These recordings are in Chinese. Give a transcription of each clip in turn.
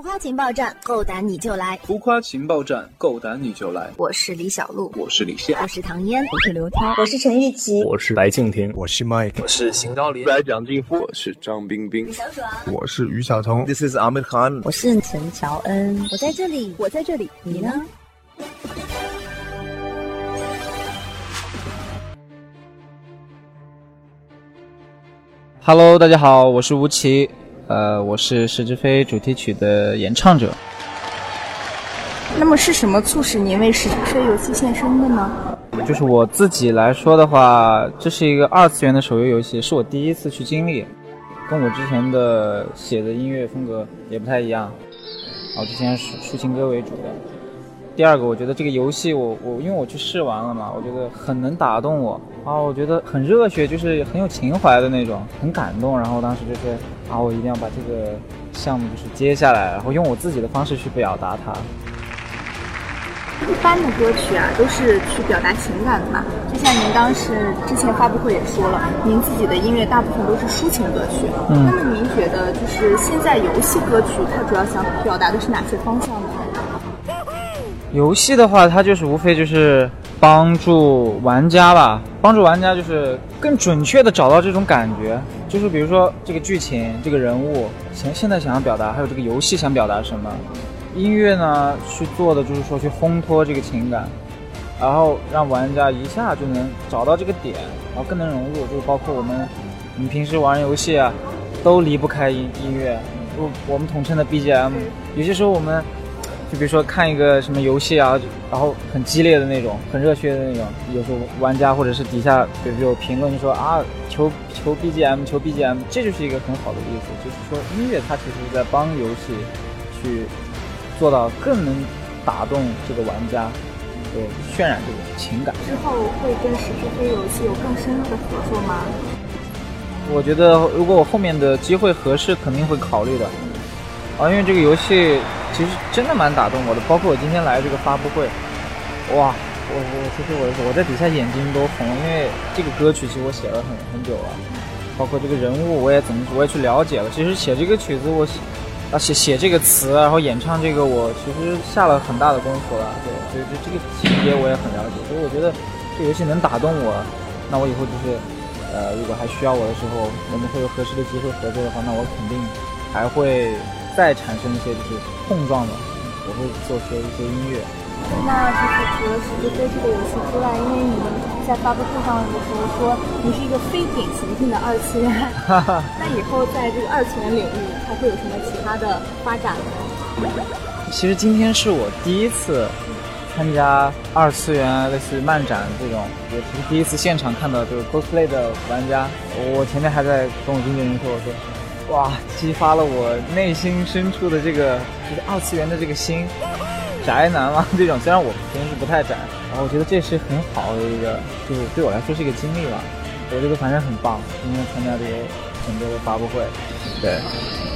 浮夸情报站，够胆你就来！浮夸情报站，够胆你就来！我是李小璐，我是李现，我是唐嫣，我是刘涛，我是陈玉琪，我是白敬亭，我是 Mike，我是邢昭林，我是蒋劲夫，我是张冰冰，小爽，我是于晓彤，This is Ahmed Khan，我是陈乔恩，我在这里，我在这里，你呢？Hello，大家好，我是吴奇，呃，我是《石之飞》主题曲的演唱者。那么是什么促使您为《石之飞》游戏献身的呢？就是我自己来说的话，这是一个二次元的手游游戏，是我第一次去经历，跟我之前的写的音乐风格也不太一样。我之前是抒情歌为主的。第二个，我觉得这个游戏，我我因为我去试玩了嘛，我觉得很能打动我啊，我觉得很热血，就是很有情怀的那种，很感动。然后当时就是啊，我一定要把这个项目就是接下来，然后用我自己的方式去表达它。一般的歌曲啊，都是去表达情感的嘛。就像您当时之前发布会也说了，您自己的音乐大部分都是抒情歌曲。嗯。那么您觉得，就是现在游戏歌曲，它主要想表达的是哪些方向呢？游戏的话，它就是无非就是帮助玩家吧，帮助玩家就是更准确的找到这种感觉。就是比如说这个剧情、这个人物，想现在想要表达，还有这个游戏想表达什么。音乐呢，去做的就是说去烘托这个情感，然后让玩家一下就能找到这个点，然后更能融入。就是包括我们，你平时玩游戏啊，都离不开音音乐，我我们统称的 BGM。有些时候我们。就比如说看一个什么游戏啊，然后很激烈的那种，很热血的那种，有时候玩家或者是底下比如有评论就说啊，求求 BGM，求 BGM，这就是一个很好的例子，就是说音乐它其实是在帮游戏去做到更能打动这个玩家，对，渲染这种情感。之后会跟史诗飞游戏有更深入的合作吗？我觉得如果我后面的机会合适，肯定会考虑的。啊，因为这个游戏其实真的蛮打动我的，包括我今天来这个发布会，哇，我我其实我我在底下眼睛都红，因为这个歌曲其实我写了很很久了，包括这个人物我也怎么我也去了解了。其实写这个曲子我写啊写写这个词，然后演唱这个我其实下了很大的功夫了，对，所以就这个情节我也很了解，所以我觉得这游戏能打动我，那我以后就是呃如果还需要我的时候，我们会有合适的机会合作的话，那我肯定还会。再产生一些就是碰撞的，我会做出一些音乐。那就是除了《世界飞》这个游戏之外，因为你们在发布会上的时候说你是一个非典型性的二次元，那以后在这个二次元领域还会有什么其他的发展吗？其实今天是我第一次参加二次元类似于漫展这种，也是第一次现场看到就是 cosplay 的玩家。我前面还在跟我经纪人说，我说。哇，激发了我内心深处的这个就是二次元的这个心，宅男嘛这种。虽然我平时不太宅，然后我觉得这是很好的一个，就是对我来说是一个经历吧。我觉得反正很棒，今天参加这个很多的发布会，对。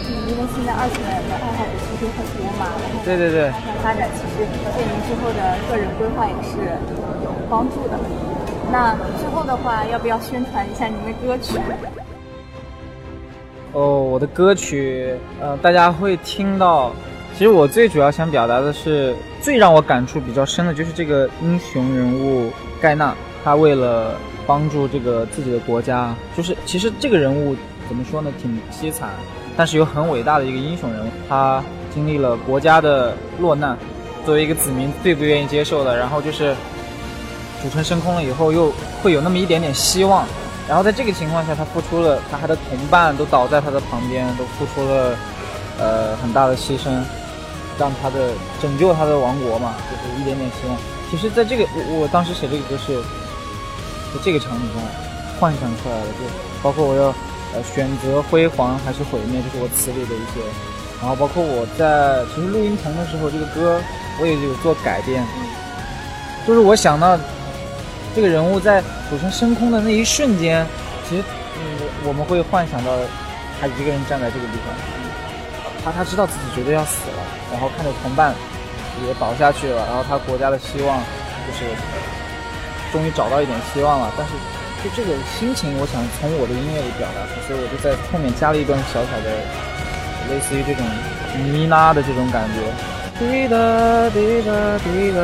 因为现在二次元的爱好者其实很多嘛，然后对对对，发展其实对您之后的个人规划也是有帮助的。那最后的话，要不要宣传一下您的歌曲？哦，我的歌曲，呃，大家会听到。其实我最主要想表达的是，最让我感触比较深的就是这个英雄人物盖纳，他为了帮助这个自己的国家，就是其实这个人物怎么说呢，挺凄惨，但是又很伟大的一个英雄人物。他经历了国家的落难，作为一个子民最不愿意接受的，然后就是主城升空了以后，又会有那么一点点希望。然后在这个情况下，他付出了，他他的同伴都倒在他的旁边，都付出了，呃，很大的牺牲，让他的拯救他的王国嘛，就是一点点希望。其实，在这个我我当时写这个歌是，在这个场景中幻想出来的，就包括我要呃选择辉煌还是毁灭，就是我词里的一些。然后包括我在其实录音棚的时候，这个歌我也有做改变，就是我想到。这个人物在主城升空的那一瞬间，其实，嗯，我们会幻想到他一个人站在这个地方，他他知道自己绝对要死了，然后看着同伴也倒下去了，然后他国家的希望就是终于找到一点希望了。但是，就这个心情，我想从我的音乐里表达出，所以我就在后面加了一段小小的，类似于这种呢呐的这种感觉，滴答滴答滴答，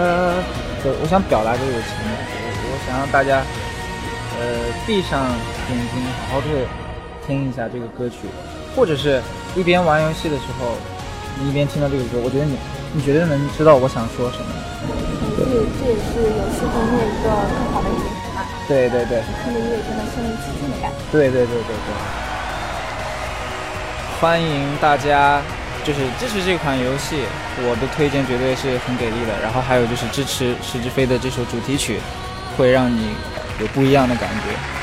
就我想表达这个情感，想让大家，呃，闭上眼睛，好好的听一下这个歌曲，或者是一边玩游戏的时候，你一边听到这个歌，我觉得你你绝对能知道我想说什么。这这也是游戏后面一个更好的一点嘛。对对对。听着音乐就能身临其境的感觉。对对对对对。欢迎大家，就是支持这款游戏，我的推荐绝对是很给力的。然后还有就是支持石之飞的这首主题曲，会让你有不一样的感觉。